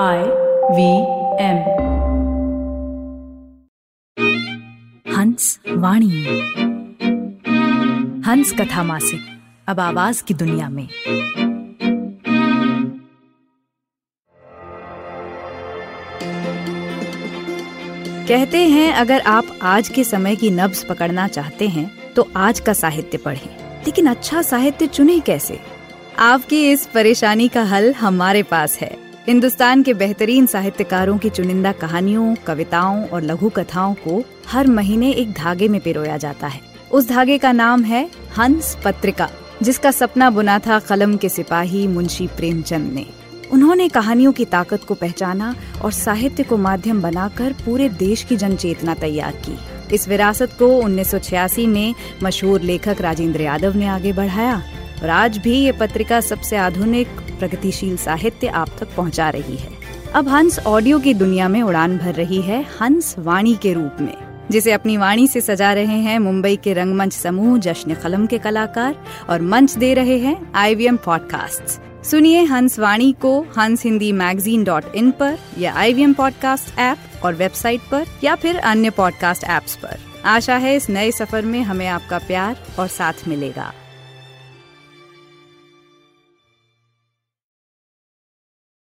आई V M हंस वाणी। हंस कथा मासिक, अब आवाज़ की दुनिया में। कहते हैं, अगर आप आज के समय की नब्ज पकड़ना चाहते हैं तो आज का साहित्य पढ़ें। लेकिन अच्छा साहित्य चुने कैसे? आपकी इस परेशानी का हल हमारे पास है। हिंदुस्तान के बेहतरीन साहित्यकारों की चुनिंदा कहानियों, कविताओं और लघु कथाओं को हर महीने एक धागे में पिरोया जाता है। उस धागे का नाम है हंस पत्रिका, जिसका सपना बुना था कलम के सिपाही मुंशी प्रेमचंद ने। उन्होंने कहानियों की ताकत को पहचाना और साहित्य को माध्यम बनाकर पूरे देश की जनचेतना तैयार की। इस विरासत को 1986 में मशहूर लेखक राजेंद्र यादव ने आगे बढ़ाया। और आज भी ये पत्रिका सबसे आधुनिक, प्रगतिशील साहित्य आप तक पहुँचा रही है। अब हंस ऑडियो की दुनिया में उड़ान भर रही है हंस वाणी के रूप में, जिसे अपनी वाणी से सजा रहे हैं मुंबई के रंगमंच समूह जश्न कलम के कलाकार और मंच दे रहे हैं आईवीएम पॉडकास्ट सुनिए हंस वाणी को हंस हिंदी मैगजीन डॉट इन पर या I V M podcast app और वेबसाइट पर या फिर अन्य पॉडकास्ट ऐप्स पर। आशा है इस नए सफ़र में हमें आपका प्यार और साथ मिलेगा।